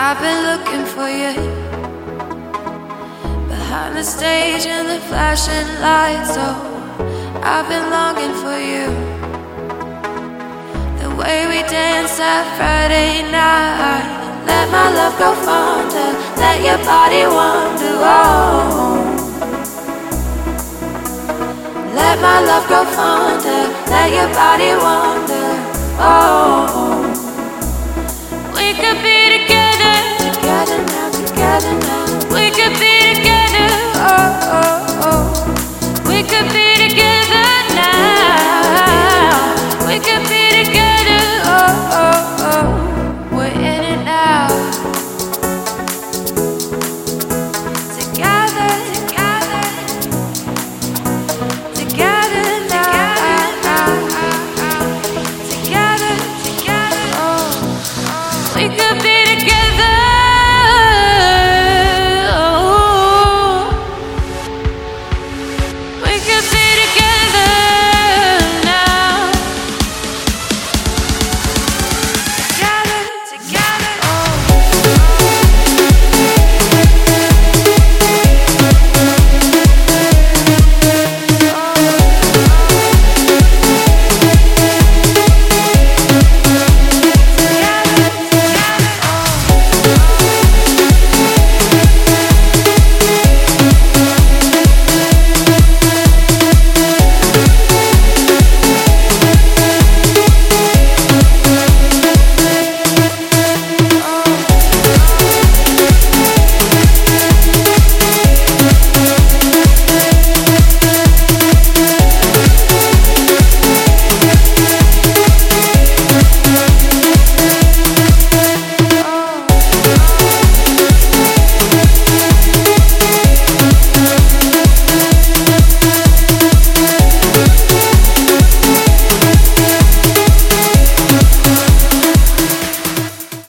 looking for you. Behind the stage and the flashing lights, oh, I've been longing for you. The way we dance that Friday night. Let my love grow fonder, let your body wander. Oh. Let my love grow fonder, let your body wander. Oh, we could be together.